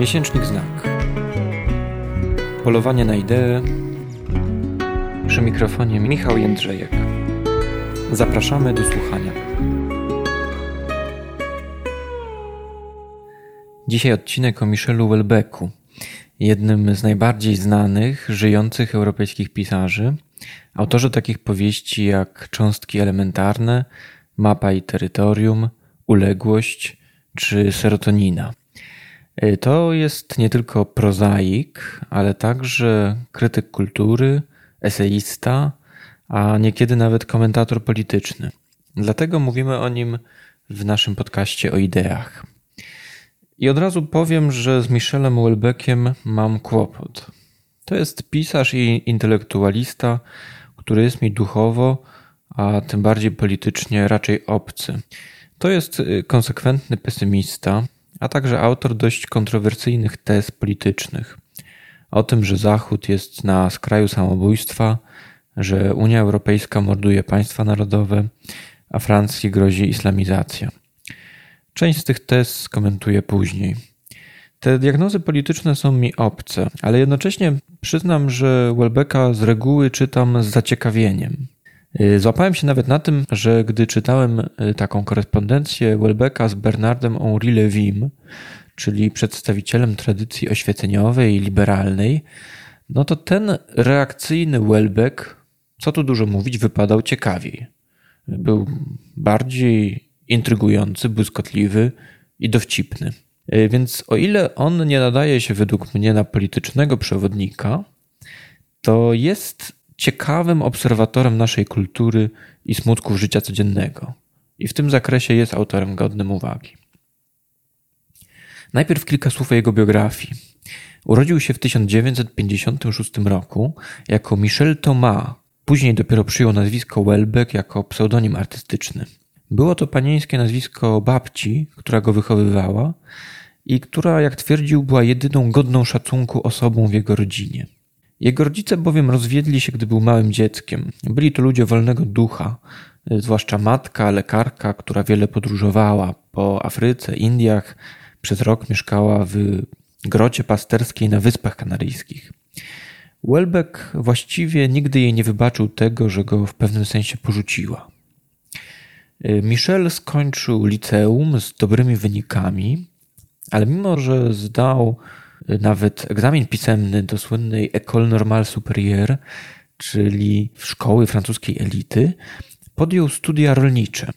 Miesięcznik Znak. Polowanie na ideę. Przy mikrofonie Michał Jędrzejek. Zapraszamy do słuchania. Dzisiaj odcinek o Michelu Welbecku, jednym z najbardziej znanych, żyjących europejskich pisarzy, autorze takich powieści jak Cząstki elementarne, Mapa i terytorium, Uległość czy Serotonina. Y, to jest nie tylko prozaik, ale także krytyk kultury, eseista, a niekiedy nawet komentator polityczny. Dlatego mówimy o nim w naszym podcaście o ideach. I od razu powiem, że z Michelem Welbeckiem mam kłopot. To jest pisarz i intelektualista, który jest mi duchowo, a tym bardziej politycznie raczej obcy. To jest y, konsekwentny pesymista, a także autor dość kontrowersyjnych tez politycznych. O tym, że Zachód jest na skraju samobójstwa, że Unia Europejska morduje państwa narodowe, a Francji grozi islamizacja. Część z tych tez skomentuję później. Te diagnozy polityczne są mi obce, ale jednocześnie przyznam, że Welbecka z reguły czytam z zaciekawieniem. Y, złapałem się nawet na tym, że gdy czytałem y, taką korespondencję Welbecka z Bernardem Henri Levim, czyli przedstawicielem tradycji oświeceniowej i liberalnej, no to ten reakcyjny Welbeck, co tu dużo mówić, wypadał ciekawiej. Był bardziej intrygujący, błyskotliwy i dowcipny. Y, więc o ile on nie nadaje się według mnie na politycznego przewodnika, to jest ciekawym obserwatorem naszej kultury i smutków życia codziennego. I w tym zakresie jest autorem godnym uwagi. Najpierw kilka słów o jego biografii. Urodził się w 1956 roku jako Michel Thomas. Później dopiero przyjął nazwisko Welbeck jako pseudonim artystyczny. Było to panieńskie nazwisko babci, która go wychowywała i która, jak twierdził, była jedyną godną szacunku osobą w jego rodzinie. Jego rodzice bowiem rozwiedli się, gdy był małym dzieckiem. Byli to ludzie wolnego ducha, zwłaszcza matka, lekarka, która wiele podróżowała po Afryce, Indiach. Przez rok mieszkała w grocie pasterskiej na Wyspach Kanaryjskich. Welbeck właściwie nigdy jej nie wybaczył tego, że go w pewnym sensie porzuciła. Michel skończył liceum z dobrymi wynikami, ale mimo, że zdał nawet egzamin pisemny do słynnej École Normale Supérieure, czyli szkoły francuskiej elity, podjął studia rolnicze.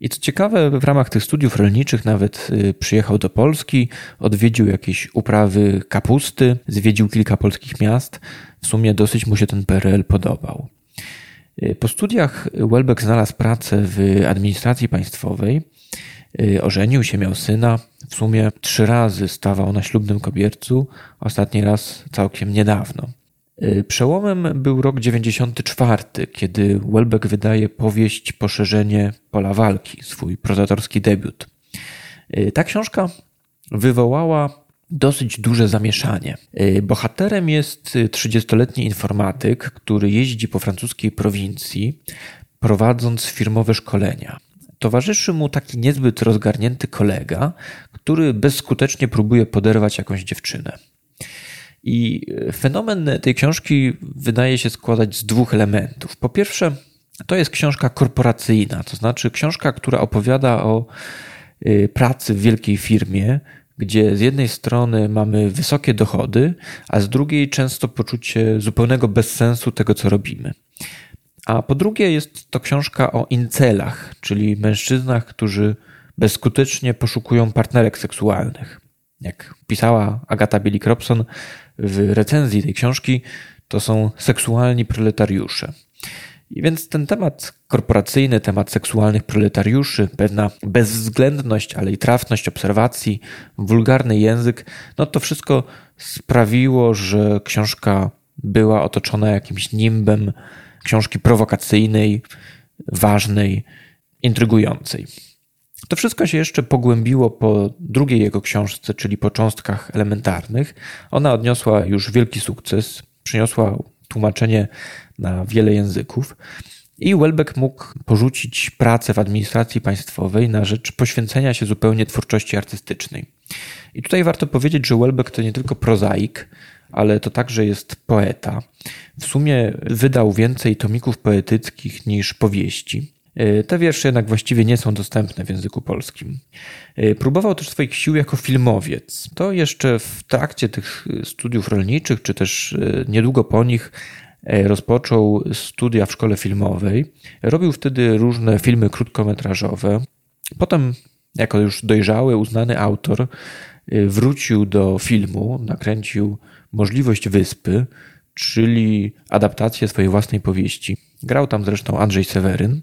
I co ciekawe, w ramach tych studiów rolniczych nawet y, przyjechał do Polski, odwiedził jakieś uprawy kapusty, zwiedził kilka polskich miast. W sumie dosyć mu się ten PRL podobał. Y, po studiach Welbeck znalazł pracę w administracji państwowej ożenił się, miał syna. W sumie trzy razy stawał na ślubnym kobiercu, ostatni raz całkiem niedawno. Y, przełomem był rok 94, kiedy Welbeck wydaje powieść Poszerzenie pola walki, swój prozatorski debiut. Y, ta książka wywołała dosyć duże zamieszanie. Bohaterem jest 30-letni informatyk, który jeździ po francuskiej prowincji, prowadząc firmowe szkolenia. Towarzyszy mu taki niezbyt rozgarnięty kolega, który bezskutecznie próbuje poderwać jakąś dziewczynę. I fenomen tej książki wydaje się składać z dwóch elementów. Po pierwsze, to jest książka korporacyjna, to znaczy książka, która opowiada o y, pracy w wielkiej firmie, gdzie z jednej strony mamy wysokie dochody, a z drugiej często poczucie zupełnego bezsensu tego, co robimy. A po drugie jest to książka o incelach, czyli mężczyznach, którzy bezskutecznie poszukują partnerek seksualnych. Jak pisała Agata Billy-Cropson w recenzji tej książki, to są seksualni proletariusze. I więc ten temat korporacyjny, temat seksualnych proletariuszy, pewna bezwzględność, ale i trafność obserwacji, wulgarny język, no to wszystko sprawiło, że książka była otoczona jakimś nimbem książki prowokacyjnej, ważnej, intrygującej. To wszystko się jeszcze pogłębiło po drugiej jego książce, czyli po cząstkach elementarnych. Ona odniosła już wielki sukces, przyniosła tłumaczenie na wiele języków. I Welbeck mógł porzucić pracę w administracji państwowej na rzecz poświęcenia się zupełnie twórczości artystycznej. I tutaj warto powiedzieć, że Welbeck to nie tylko prozaik, ale to także jest poeta. W sumie wydał więcej tomików poetyckich niż powieści. E, te wiersze jednak właściwie nie są dostępne w języku polskim. E, próbował też swoich sił jako filmowiec. To jeszcze w trakcie tych studiów rolniczych, czy też e, niedługo po nich, rozpoczął studia w szkole filmowej. Robił wtedy różne filmy krótkometrażowe. Potem, jako już dojrzały, uznany autor, wrócił do filmu, nakręcił Możliwość Wyspy, czyli adaptację swojej własnej powieści. Grał tam zresztą Andrzej Seweryn,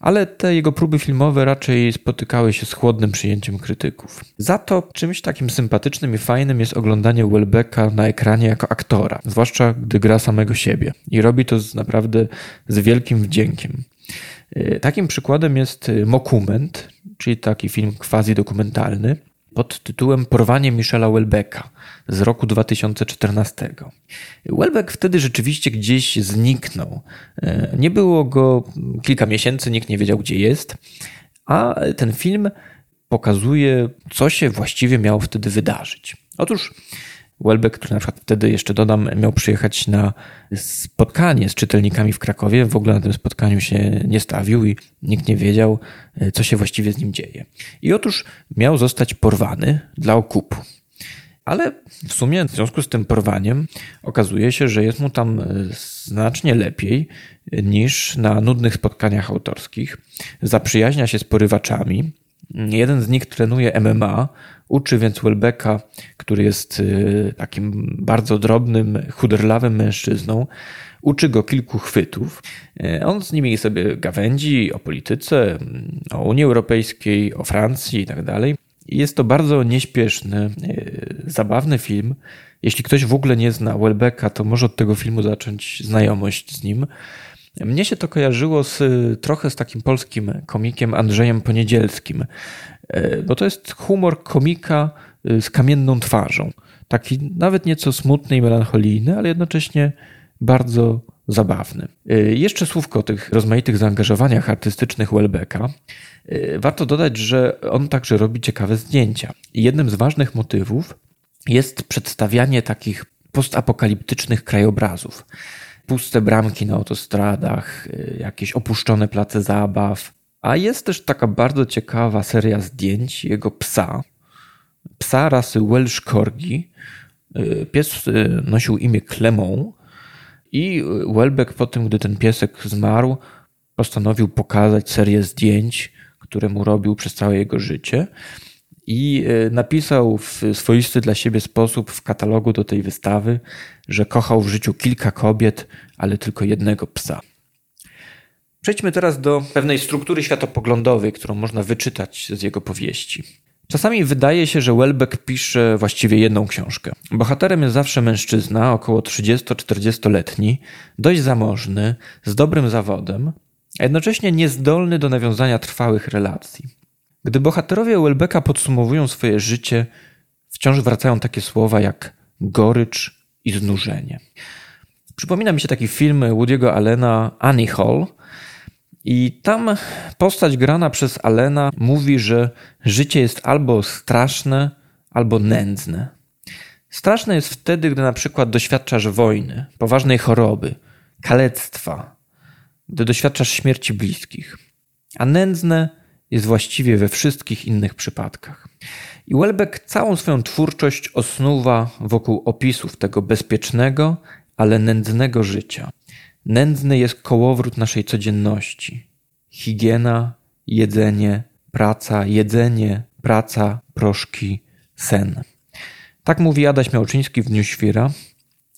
ale te jego próby filmowe raczej spotykały się z chłodnym przyjęciem krytyków. Za to czymś takim sympatycznym i fajnym jest oglądanie Welbecka na ekranie jako aktora, zwłaszcza gdy gra samego siebie. I robi to z naprawdę z wielkim wdziękiem. E, takim przykładem jest Mokument, czyli taki film quasi dokumentalny, pod tytułem Porwanie Michela Welbecka z roku 2014. Welbeck wtedy rzeczywiście gdzieś zniknął. E, nie było go kilka miesięcy, nikt nie wiedział gdzie jest, a ten film pokazuje, co się właściwie miało wtedy wydarzyć. Otóż Welbeck, który na przykład wtedy jeszcze dodam, miał przyjechać na spotkanie z czytelnikami w Krakowie. W ogóle na tym spotkaniu się nie stawił i nikt nie wiedział, e, co się właściwie z nim dzieje. I otóż miał zostać porwany dla okupu. Ale w sumie w związku z tym porwaniem okazuje się, że jest mu tam e, znacznie lepiej niż na nudnych spotkaniach autorskich. Zaprzyjaźnia się z porywaczami. Jeden z nich trenuje MMA, Uczy więc Welbecka, który jest y, takim bardzo drobnym, chuderlawym mężczyzną, uczy go kilku chwytów. Y, on z nimi sobie gawędzi o polityce, o Unii Europejskiej, o Francji i tak. Jest to bardzo nieśpieszny, y, zabawny film. Jeśli ktoś w ogóle nie zna Welbecka, to może od tego filmu zacząć znajomość z nim. Mnie się to kojarzyło z, trochę z takim polskim komikiem Andrzejem Poniedzielskim, e, bo to jest humor komika e, z kamienną twarzą. Taki nawet nieco smutny i melancholijny, ale jednocześnie bardzo zabawny. Jeszcze słówko o tych rozmaitych zaangażowaniach artystycznych Welbecka. Warto dodać, że on także robi ciekawe zdjęcia. Jednym z ważnych motywów jest przedstawianie takich postapokaliptycznych krajobrazów puste bramki na autostradach, y, jakieś opuszczone place zabaw. A jest też taka bardzo ciekawa seria zdjęć jego psa. Psa rasy Welsh Corgi. Y, pies y, nosił imię Clemon i Welbeck po tym, gdy ten piesek zmarł, postanowił pokazać serię zdjęć, które mu robił przez całe jego życie i e, napisał w swoisty dla siebie sposób w katalogu do tej wystawy, że kochał w życiu kilka kobiet, ale tylko jednego psa. Przejdźmy teraz do pewnej struktury światopoglądowej, którą można wyczytać z jego powieści. Czasami wydaje się, że Welbeck pisze właściwie jedną książkę. Bohaterem jest zawsze mężczyzna, około 30-40-letni, dość zamożny, z dobrym zawodem, a jednocześnie niezdolny do nawiązania trwałych relacji. Gdy bohaterowie Welbecka podsumowują swoje życie, wciąż wracają takie słowa jak gorycz i znużenie. Przypomina mi się taki film Woody'ego Allena Annie Hall i tam postać grana przez Allena mówi, że życie jest albo straszne, albo nędzne. Straszne jest wtedy, gdy na przykład doświadczasz wojny, poważnej choroby, kalectwa, gdy doświadczasz śmierci bliskich. A nędzne jest właściwie we wszystkich innych przypadkach. I Welbeck całą swoją twórczość osnuwa wokół opisów tego bezpiecznego, ale nędznego życia. Nędzny jest kołowrót naszej codzienności. Higiena, jedzenie, praca, jedzenie, praca, proszki, sen. Tak mówi Adaś Miałczyński w Dniu Świra.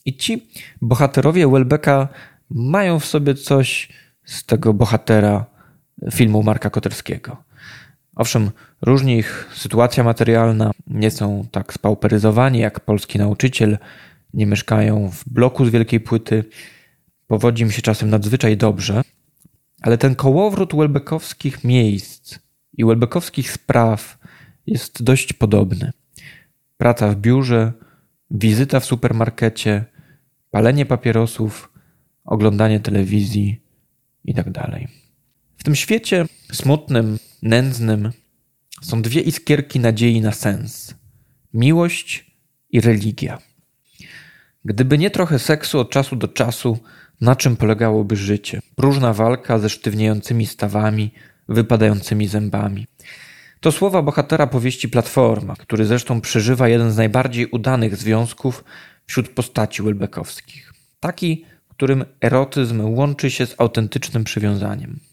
I ci bohaterowie Welbecka mają w sobie coś z tego bohatera filmu Marka Koterskiego. Owszem, różni ich sytuacja materialna, nie są tak spauperyzowani jak polski nauczyciel, nie mieszkają w bloku z wielkiej płyty, powodzi mi się czasem nadzwyczaj dobrze, ale ten kołowrót welbekowskich miejsc i welbekowskich spraw jest dość podobny. Praca w biurze, wizyta w supermarkecie, palenie papierosów, oglądanie telewizji itd. W tym świecie smutnym, nędznym są dwie iskierki nadziei na sens. miłość i religia. Gdyby nie trochę seksu od czasu do czasu, na czym polegałoby życie? Próżna walka ze sztywniejącymi stawami, wypadającymi zębami. To słowa bohatera powieści Platforma, który zresztą przeżywa jeden z najbardziej udanych związków wśród postaci Welbeckowskich. Taki, którym erotyzm łączy się z autentycznym przywiązaniem.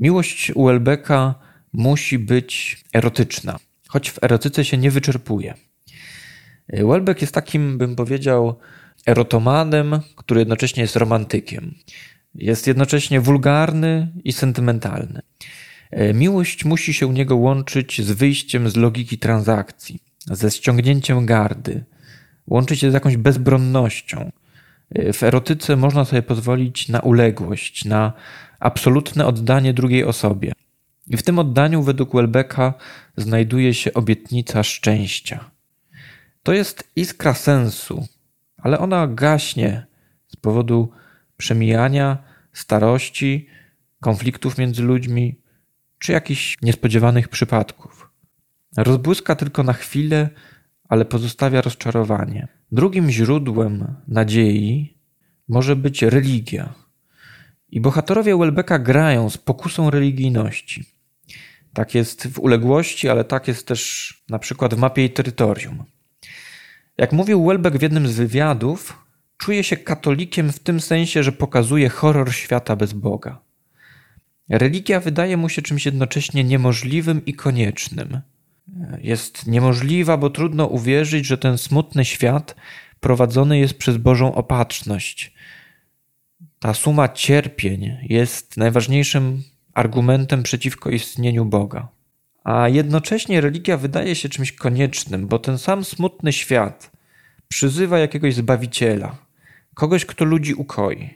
Miłość u Welbecka musi być erotyczna, choć w erotyce się nie wyczerpuje. Welbeck jest takim, bym powiedział, erotomanem, który jednocześnie jest romantykiem. Jest jednocześnie wulgarny i sentymentalny. E, miłość musi się u niego łączyć z wyjściem z logiki transakcji, ze ściągnięciem gardy, łączyć się z jakąś bezbronnością. E, w erotyce można sobie pozwolić na uległość, na absolutne oddanie drugiej osobie. I w tym oddaniu, według Welbecka, znajduje się obietnica szczęścia. To jest iskra sensu, ale ona gaśnie z powodu przemijania, starości, konfliktów między ludźmi czy jakichś niespodziewanych przypadków. Rozbłyska tylko na chwilę, ale pozostawia rozczarowanie. Drugim źródłem nadziei może być religia. I bohaterowie Welbecka grają z pokusą religijności. Tak jest w uległości, ale tak jest też na przykład w mapie i terytorium. Jak mówił Welbeck w jednym z wywiadów, czuje się katolikiem w tym sensie, że pokazuje horror świata bez Boga. Religia wydaje mu się czymś jednocześnie niemożliwym i koniecznym. Jest niemożliwa, bo trudno uwierzyć, że ten smutny świat prowadzony jest przez Bożą opatrzność. Ta suma cierpień jest najważniejszym argumentem przeciwko istnieniu Boga. A jednocześnie religia wydaje się czymś koniecznym, bo ten sam smutny świat przyzywa jakiegoś zbawiciela, kogoś, kto ludzi ukoi.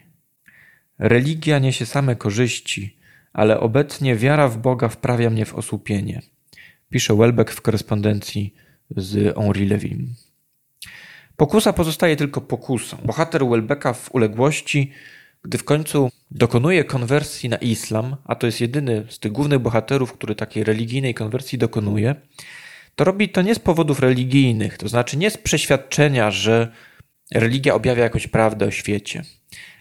Religia niesie same korzyści, ale obecnie wiara w Boga wprawia mnie w osłupienie. Pisze Welbeck w korespondencji z Henri Levin. Pokusa pozostaje tylko pokusą. Bohater Welbecka w uległości, gdy w końcu dokonuje konwersji na islam, a to jest jedyny z tych głównych bohaterów, który takiej religijnej konwersji dokonuje, to robi to nie z powodów religijnych, to znaczy nie z przeświadczenia, że religia objawia jakąś prawdę o świecie,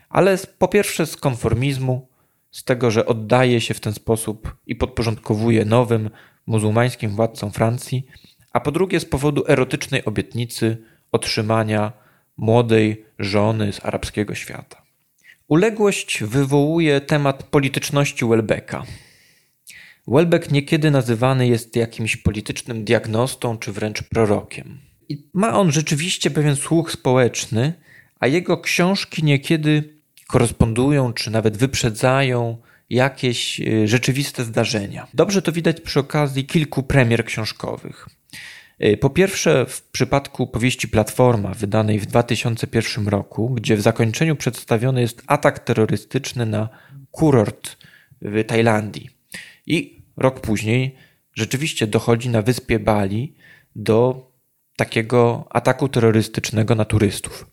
ale po pierwsze z konformizmu, z tego, że oddaje się w ten sposób i podporządkowuje nowym muzułmańskim władcom Francji, a po drugie z powodu erotycznej obietnicy otrzymania młodej żony z arabskiego świata. Uległość wywołuje temat polityczności Welbecka. Welbeck niekiedy nazywany jest jakimś politycznym diagnostą czy wręcz prorokiem. I ma on rzeczywiście pewien słuch społeczny, a jego książki niekiedy korespondują czy nawet wyprzedzają jakieś y, rzeczywiste zdarzenia. Dobrze to widać przy okazji kilku premier książkowych. Y, po pierwsze, w przypadku powieści Platforma, wydanej w 2001 roku, gdzie w zakończeniu przedstawiony jest atak terrorystyczny na kurort w Tajlandii. I rok później rzeczywiście dochodzi na wyspie Bali do takiego ataku terrorystycznego na turystów.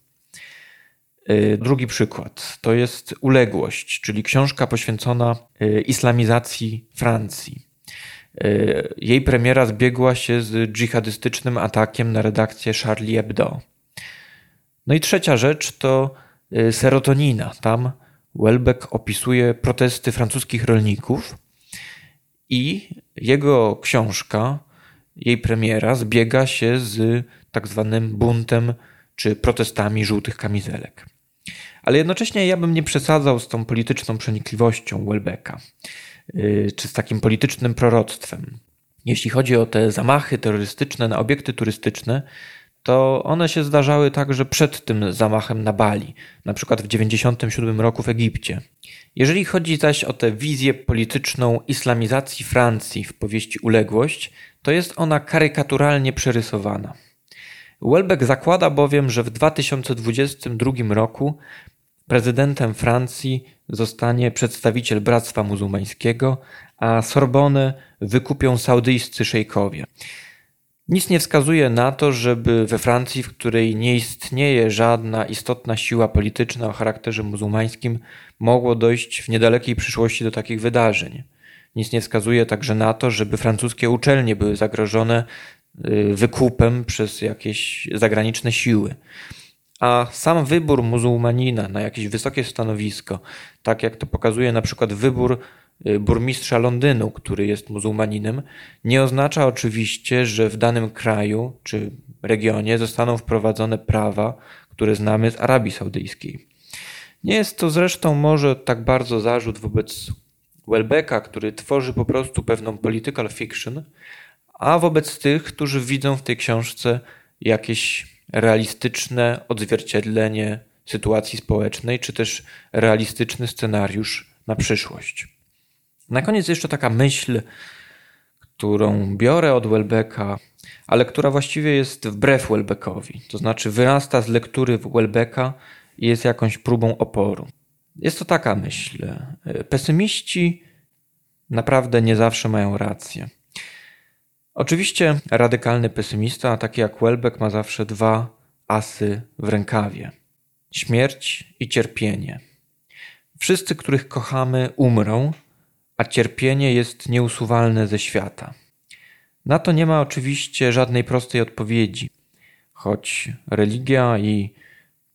Y, drugi przykład to jest Uległość, czyli książka poświęcona y, islamizacji Francji. Y, jej premiera zbiegła się z dżihadystycznym atakiem na redakcję Charlie Hebdo. No i trzecia rzecz to serotonina. Tam Welbeck opisuje protesty francuskich rolników i jego książka, jej premiera zbiega się z tak zwanym buntem czy protestami żółtych kamizelek. Ale jednocześnie ja bym nie przesadzał z tą polityczną przenikliwością Welbecka, y, czy z takim politycznym proroctwem. Jeśli chodzi o te zamachy terrorystyczne na obiekty turystyczne, to one się zdarzały także przed tym zamachem na Bali, na przykład w 1997 roku w Egipcie. Jeżeli chodzi zaś o tę wizję polityczną islamizacji Francji w powieści Uległość, to jest ona karykaturalnie przerysowana. Welbeck zakłada bowiem, że w 2022 roku prezydentem Francji zostanie przedstawiciel Bractwa Muzułmańskiego, a Sorbonę wykupią saudyjscy szejkowie. Nic nie wskazuje na to, żeby we Francji, w której nie istnieje żadna istotna siła polityczna o charakterze muzułmańskim, mogło dojść w niedalekiej przyszłości do takich wydarzeń. Nic nie wskazuje także na to, żeby francuskie uczelnie były zagrożone y, wykupem przez jakieś zagraniczne siły. A sam wybór muzułmanina na jakieś wysokie stanowisko, tak jak to pokazuje na przykład wybór y, burmistrza Londynu, który jest muzułmaninem, nie oznacza oczywiście, że w danym kraju czy regionie zostaną wprowadzone prawa, które znamy z Arabii Saudyjskiej. Nie jest to zresztą może tak bardzo zarzut wobec Welbecka, który tworzy po prostu pewną political fiction, a wobec tych, którzy widzą w tej książce jakieś realistyczne odzwierciedlenie sytuacji społecznej, czy też realistyczny scenariusz na przyszłość. Na koniec jeszcze taka myśl, którą biorę od Welbecka, ale która właściwie jest wbrew Welbeckowi, to znaczy wyrasta z lektury Welbecka i jest jakąś próbą oporu. Jest to taka myśl. Pesymiści naprawdę nie zawsze mają rację. Oczywiście radykalny pesymista, taki jak Welbeck, ma zawsze dwa asy w rękawie: śmierć i cierpienie. Wszyscy, których kochamy, umrą, a cierpienie jest nieusuwalne ze świata. Na to nie ma oczywiście żadnej prostej odpowiedzi, choć religia i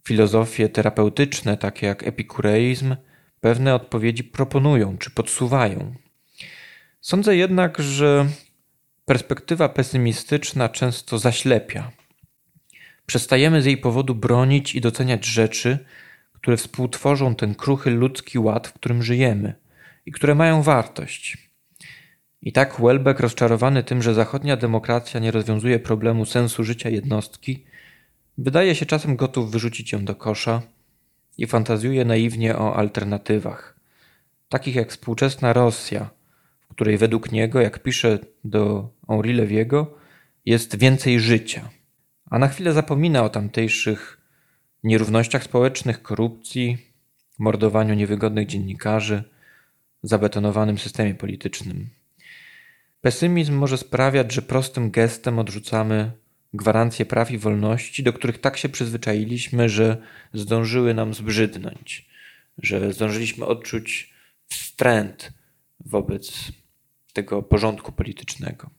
filozofie terapeutyczne, takie jak epikureizm, pewne odpowiedzi proponują czy podsuwają. Sądzę jednak, że perspektywa pesymistyczna często zaślepia. Przestajemy z jej powodu bronić i doceniać rzeczy, które współtworzą ten kruchy ludzki ład, w którym żyjemy i które mają wartość. I tak Welbeck, rozczarowany tym, że zachodnia demokracja nie rozwiązuje problemu sensu życia jednostki, wydaje się czasem gotów wyrzucić ją do kosza i fantazjuje naiwnie o alternatywach, takich jak współczesna Rosja, której według niego, jak pisze do Henri Leviego, jest więcej życia, a na chwilę zapomina o tamtejszych nierównościach społecznych, korupcji, mordowaniu niewygodnych dziennikarzy, zabetonowanym systemie politycznym. Pesymizm może sprawiać, że prostym gestem odrzucamy gwarancje praw i wolności, do których tak się przyzwyczailiśmy, że zdążyły nam zbrzydnąć, że zdążyliśmy odczuć wstręt wobec tego porządku politycznego.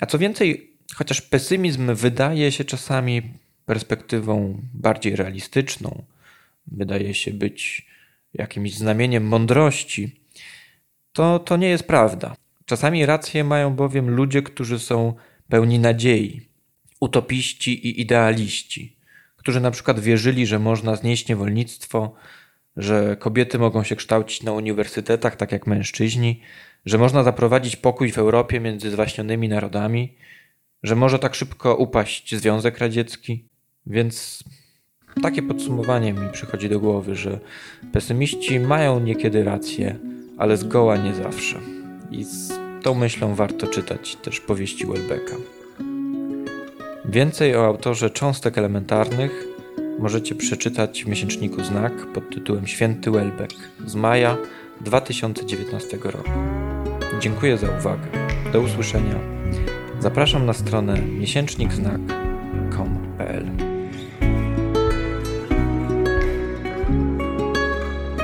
A co więcej, chociaż pesymizm wydaje się czasami perspektywą bardziej realistyczną, wydaje się być jakimś znamieniem mądrości, to to nie jest prawda. Czasami rację mają bowiem ludzie, którzy są pełni nadziei, utopiści i idealiści, którzy na przykład wierzyli, że można znieść niewolnictwo, że kobiety mogą się kształcić na uniwersytetach tak jak mężczyźni, że można zaprowadzić pokój w Europie między zwaśnionymi narodami, że może tak szybko upaść Związek Radziecki. Więc takie podsumowanie mi przychodzi do głowy, że pesymiści mają niekiedy rację, ale zgoła nie zawsze. I z tą myślą warto czytać też powieści Welbecka. Więcej o autorze cząstek elementarnych możecie przeczytać w miesięczniku Znak pod tytułem Święty Welbeck z maja 2019 roku. Dziękuję za uwagę. Do usłyszenia. Zapraszam na stronę miesięcznikznak.com.pl